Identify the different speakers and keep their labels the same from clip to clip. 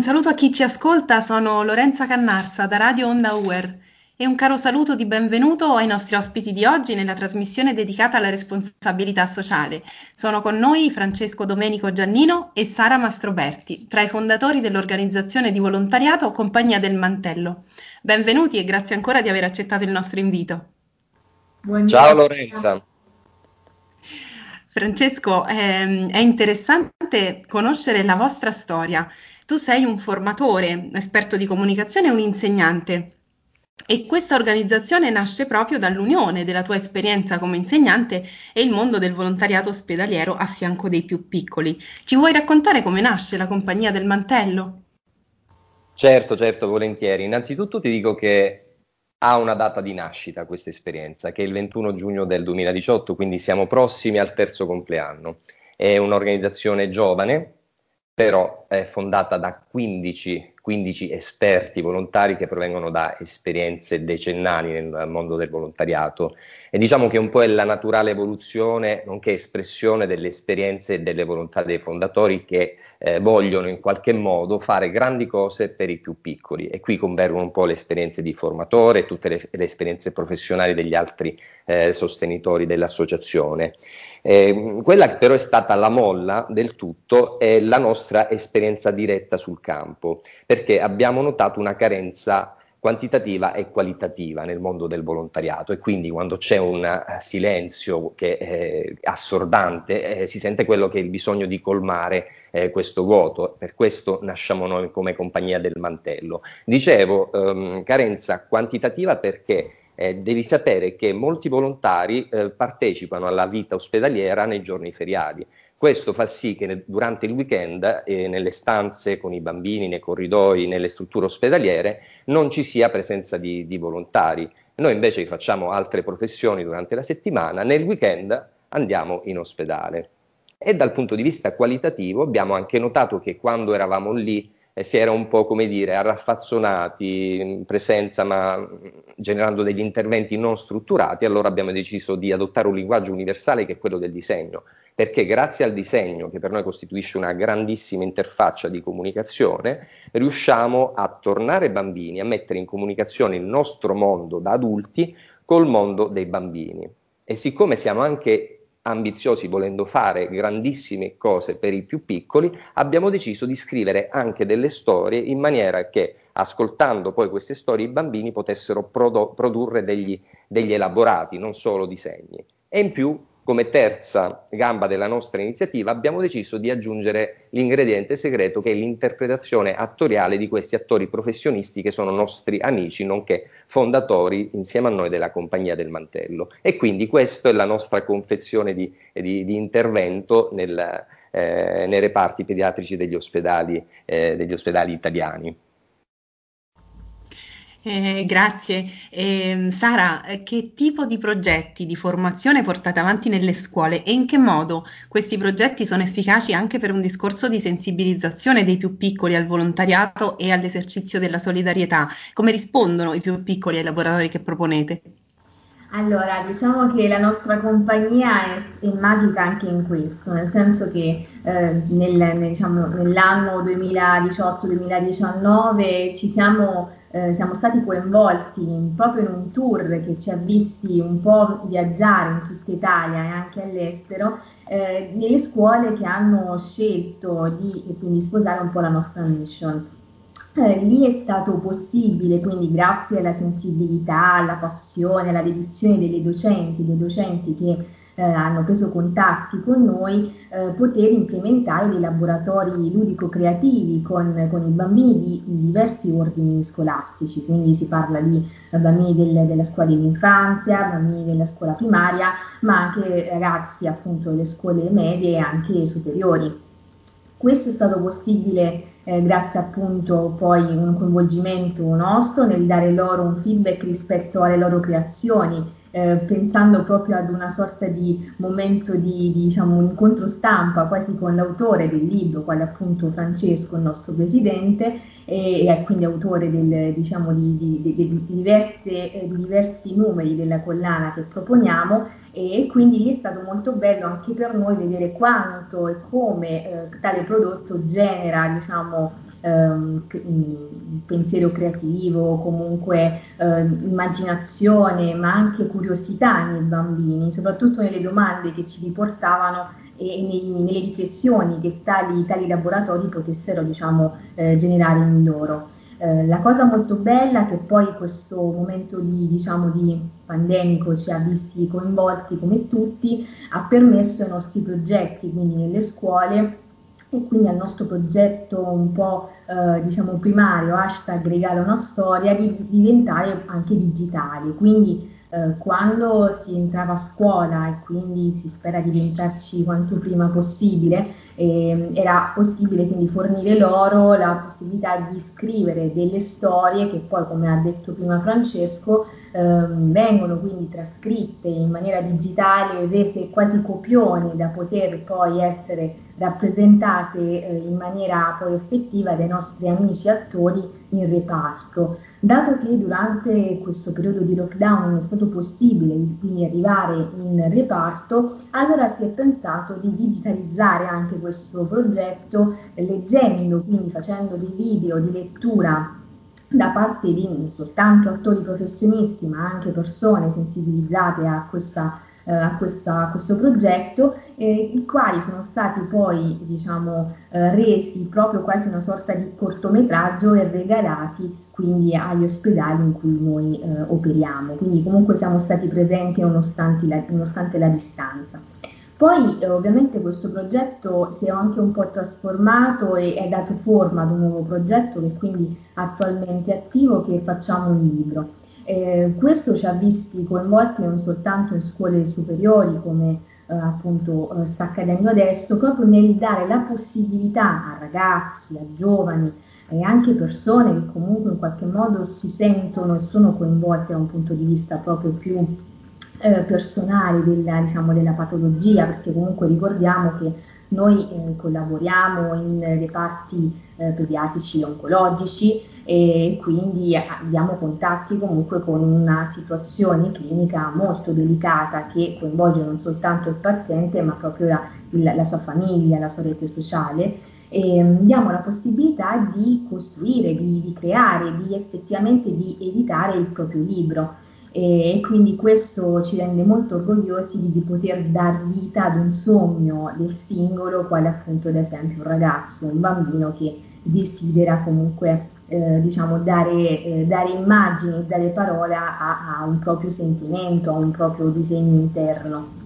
Speaker 1: Un saluto a chi ci ascolta, sono Lorenza Cannarsa da Radio Onda UER e un caro saluto di benvenuto ai nostri ospiti di oggi nella trasmissione dedicata alla responsabilità sociale. Sono con noi Francesco Domenico Giannino e Sara Mastroberti, tra i fondatori dell'organizzazione di volontariato Compagnia del Mantello. Benvenuti e grazie ancora di aver accettato il nostro invito.
Speaker 2: Buongiorno. Ciao Lorenza.
Speaker 1: Francesco, ehm, è interessante conoscere la vostra storia. Tu sei un formatore, esperto di comunicazione e un insegnante. E questa organizzazione nasce proprio dall'unione della tua esperienza come insegnante e il mondo del volontariato ospedaliero a fianco dei più piccoli. Ci vuoi raccontare come nasce la Compagnia del Mantello?
Speaker 2: Certo, certo, volentieri. Innanzitutto ti dico che ha una data di nascita questa esperienza, che è il 21 giugno del 2018, quindi siamo prossimi al terzo compleanno. È un'organizzazione giovane, però è fondata da 15, 15, esperti volontari che provengono da esperienze decennali nel mondo del volontariato e diciamo che un po' è la naturale evoluzione, nonché espressione delle esperienze e delle volontà dei fondatori che eh, vogliono in qualche modo fare grandi cose per i più piccoli e qui convergono un po' le esperienze di formatore e tutte le, le, esperienze professionali degli altri eh, sostenitori dell'associazione. Eh, quella che però è stata la molla del tutto è la nostra esperienza diretta sul campo, perché abbiamo notato una carenza quantitativa e qualitativa nel mondo del volontariato e quindi quando c'è un uh, silenzio che è assordante eh, si sente quello che è il bisogno di colmare eh, questo vuoto, per questo nasciamo noi come compagnia del mantello. Dicevo um, carenza quantitativa perché eh, devi sapere che molti volontari eh, partecipano alla vita ospedaliera nei giorni feriali. Questo fa sì che durante il weekend, eh, nelle stanze con i bambini, nei corridoi, nelle strutture ospedaliere, non ci sia presenza di, di volontari. Noi invece facciamo altre professioni durante la settimana, nel weekend andiamo in ospedale. E dal punto di vista qualitativo abbiamo anche notato che quando eravamo lì eh, si era un po' come dire arraffazzonati in presenza ma generando degli interventi non strutturati, allora abbiamo deciso di adottare un linguaggio universale che è quello del disegno perché grazie al disegno, che per noi costituisce una grandissima interfaccia di comunicazione, riusciamo a tornare bambini, a mettere in comunicazione il nostro mondo da adulti col mondo dei bambini. E siccome siamo anche ambiziosi volendo fare grandissime cose per i più piccoli, abbiamo deciso di scrivere anche delle storie in maniera che ascoltando poi queste storie i bambini potessero prodo- produrre degli, degli elaborati, non solo disegni. E in più come terza gamba della nostra iniziativa abbiamo deciso di aggiungere l'ingrediente segreto che è l'interpretazione attoriale di questi attori professionisti che sono nostri amici, nonché fondatori insieme a noi della Compagnia del Mantello. E quindi questa è la nostra confezione di, di, di intervento nel, eh, nei reparti pediatrici degli ospedali, eh, degli ospedali italiani.
Speaker 1: Eh, grazie. Eh, Sara, che tipo di progetti di formazione portate avanti nelle scuole e in che modo questi progetti sono efficaci anche per un discorso di sensibilizzazione dei più piccoli al volontariato e all'esercizio della solidarietà? Come rispondono i più piccoli ai laboratori che proponete?
Speaker 3: Allora, diciamo che la nostra compagnia è, è magica anche in questo, nel senso che eh, nel, nel, diciamo, nell'anno 2018-2019 ci siamo eh, siamo stati coinvolti in, proprio in un tour che ci ha visti un po' viaggiare in tutta Italia e anche all'estero, eh, nelle scuole che hanno scelto di quindi sposare un po' la nostra mission. Eh, lì è stato possibile, quindi grazie alla sensibilità, alla passione, alla dedizione delle docenti, dei docenti che eh, hanno preso contatti con noi, eh, poter implementare dei laboratori ludico-creativi con, con i bambini di diversi ordini scolastici, quindi si parla di eh, bambini del, della scuola d'infanzia, bambini della scuola primaria, ma anche ragazzi appunto delle scuole medie e anche superiori. Questo è stato possibile eh, grazie appunto poi a un coinvolgimento nostro nel dare loro un feedback rispetto alle loro creazioni eh, pensando proprio ad una sorta di momento di, di diciamo, incontro stampa quasi con l'autore del libro, quale appunto Francesco, il nostro presidente, e, e quindi autore del, diciamo, di, di, di, diverse, eh, di diversi numeri della collana che proponiamo e quindi è stato molto bello anche per noi vedere quanto e come eh, tale prodotto genera diciamo, ehm, pensiero creativo, comunque eh, immaginazione, ma anche curiosità nei bambini, soprattutto nelle domande che ci riportavano e nei, nelle riflessioni che tali, tali laboratori potessero diciamo, eh, generare in loro. Eh, la cosa molto bella che poi questo momento di, diciamo, di pandemico ci ha visti coinvolti come tutti, ha permesso ai nostri progetti, quindi nelle scuole, e quindi al nostro progetto un po' eh, diciamo primario, hashtag regala una storia, di diventare anche digitale. Quindi eh, quando si entrava a scuola e quindi si spera di diventarci quanto prima possibile, eh, era possibile quindi fornire loro la possibilità di scrivere delle storie che poi, come ha detto prima Francesco, eh, vengono quindi trascritte in maniera digitale, rese quasi copioni da poter poi essere rappresentate eh, in maniera poi effettiva dai nostri amici attori in reparto. Dato che durante questo periodo di lockdown non è stato possibile quindi arrivare in reparto, allora si è pensato di digitalizzare anche questo progetto leggendo, quindi facendo dei video di lettura da parte di non soltanto attori professionisti ma anche persone sensibilizzate a questa eh, a, questa, a, questo progetto, eh, i quali sono stati poi diciamo, eh, resi proprio quasi una sorta di cortometraggio e regalati quindi agli ospedali in cui noi eh, operiamo. Quindi comunque siamo stati presenti nonostante la, nonostante la distanza. Poi eh, ovviamente questo progetto si è anche un po' trasformato e è dato forma ad un nuovo progetto che è quindi attualmente attivo che facciamo un libro. Eh, questo ci ha visti coinvolti non soltanto in scuole superiori come eh, appunto eh, sta accadendo adesso, proprio nel dare la possibilità a ragazzi, a giovani e anche persone che comunque in qualche modo si sentono e sono coinvolte da un punto di vista proprio più eh, personale della, diciamo, della patologia, perché comunque ricordiamo che noi eh, collaboriamo in reparti eh, pediatrici oncologici e quindi abbiamo contatti comunque con una situazione clinica molto delicata che coinvolge non soltanto il paziente ma proprio la, la, la sua famiglia, la sua rete sociale. E mm, diamo la possibilità di costruire, di, di creare, di effettivamente di editare il proprio libro e quindi questo ci rende molto orgogliosi di, poter dar vita ad un sogno del singolo, quale appunto ad esempio un ragazzo, un bambino che desidera comunque eh, diciamo, dare, eh, dare, immagini, dare parola a, a, un proprio sentimento, a un proprio disegno interno.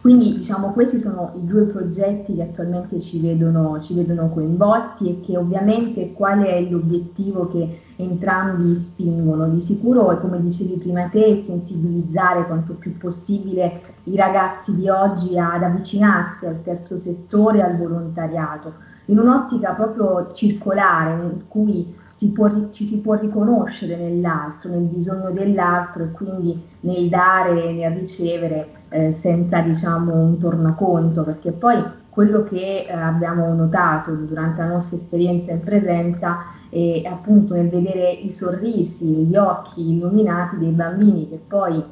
Speaker 3: Quindi diciamo, questi sono i due progetti che attualmente ci vedono, ci vedono coinvolti e che ovviamente qual è l'obiettivo che entrambi spingono? Di sicuro, come dicevi prima te, sensibilizzare quanto più possibile i ragazzi di oggi ad avvicinarsi al terzo settore, al volontariato, in un'ottica proprio circolare in cui si può, ci si può riconoscere nell'altro, nel bisogno dell'altro e quindi nel dare e nel ricevere eh, senza diciamo un tornaconto, perché poi quello che eh, abbiamo notato durante la nostra esperienza in presenza è appunto nel vedere i sorrisi, gli occhi illuminati dei bambini che poi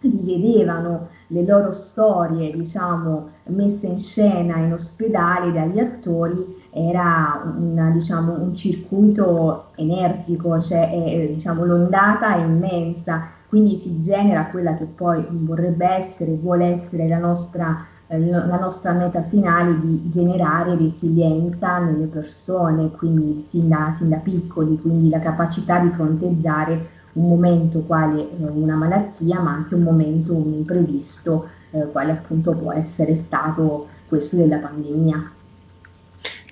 Speaker 3: rivedevano le loro storie, diciamo, messe in scena in ospedale dagli attori, era una, diciamo, un circuito energico, cioè è, diciamo, l'ondata è immensa, quindi si genera quella che poi vorrebbe essere, vuole essere la nostra, eh, la nostra meta finale di generare resilienza nelle persone, quindi sin da, sin da piccoli, quindi la capacità di fronteggiare un momento quale eh, una malattia, ma anche un momento, un imprevisto, eh, quale appunto può essere stato questo della pandemia.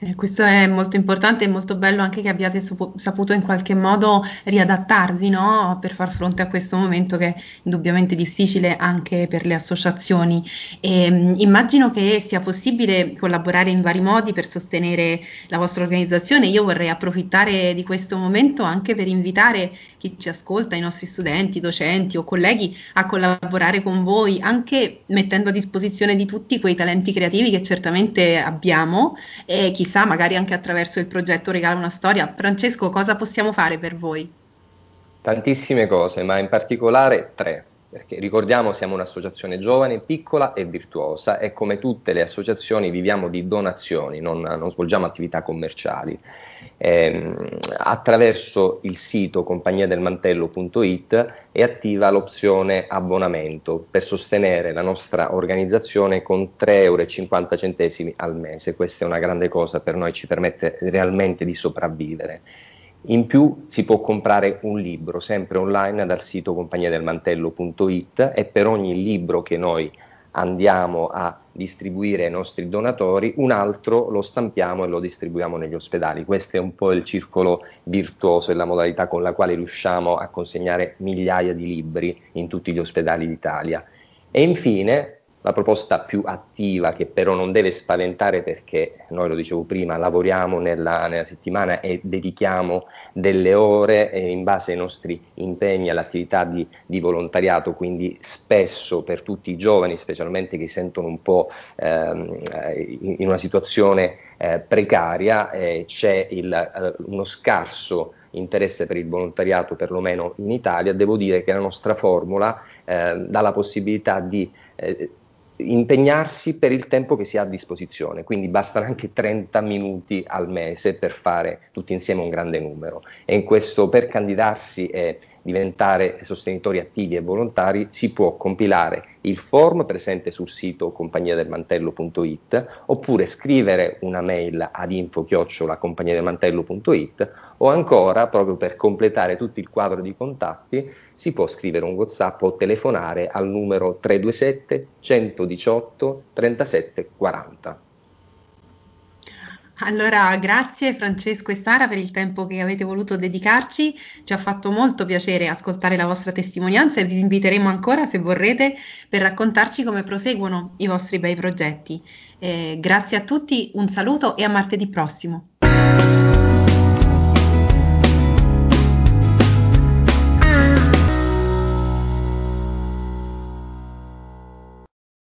Speaker 1: Eh, questo è molto importante e molto bello anche che abbiate saputo in qualche modo riadattarvi no? per far fronte a questo momento che è indubbiamente difficile anche per le associazioni. E, ehm, immagino che sia possibile collaborare in vari modi per sostenere la vostra organizzazione. Io vorrei approfittare di questo momento anche per invitare chi ci ascolta, i nostri studenti, docenti o colleghi a collaborare con voi, anche mettendo a disposizione di tutti quei talenti creativi che certamente abbiamo e chi chissà, magari anche attraverso il progetto Regala una storia. Francesco, cosa possiamo fare per voi?
Speaker 2: Tantissime cose, ma in particolare tre. Perché ricordiamo siamo un'associazione giovane, piccola e virtuosa e come tutte le associazioni viviamo di donazioni, non, non svolgiamo attività commerciali. Eh, attraverso il sito compagniadelmantello.it è attiva l'opzione abbonamento per sostenere la nostra organizzazione con 3,50 euro al mese. Questa è una grande cosa per noi, ci permette realmente di sopravvivere. In più si può comprare un libro sempre online dal sito compagniadelmantello.it e per ogni libro che noi andiamo a distribuire ai nostri donatori, un altro lo stampiamo e lo distribuiamo negli ospedali. Questo è un po' il circolo virtuoso e la modalità con la quale riusciamo a consegnare migliaia di libri in tutti gli ospedali d'Italia. E infine la proposta più attiva che però non deve spaventare perché noi lo dicevo prima, lavoriamo nella, nella settimana e dedichiamo delle ore eh, in base ai nostri impegni all'attività di, di, volontariato, quindi spesso per tutti i giovani, specialmente che si sentono un po' ehm, in, in, una situazione eh, precaria, eh, c'è il, eh, uno scarso interesse per il volontariato, perlomeno in Italia, devo dire che la nostra formula eh, dà la possibilità di eh, impegnarsi per il tempo che si ha a disposizione, quindi bastano anche 30 minuti al mese per fare tutti insieme un grande numero. E in questo per candidarsi e diventare sostenitori attivi e volontari si può compilare il form presente sul sito compagniadelmantello.it oppure scrivere una mail ad info-compagniadelmantello.it o ancora proprio per completare tutto il quadro di contatti si può scrivere un WhatsApp o telefonare al numero 327 118 37 40.
Speaker 1: Allora, grazie Francesco e Sara per il tempo che avete voluto dedicarci. Ci ha fatto molto piacere ascoltare la vostra testimonianza e vi inviteremo ancora, se vorrete, per raccontarci come proseguono i vostri bei progetti. Eh, grazie a tutti, un saluto e a martedì prossimo.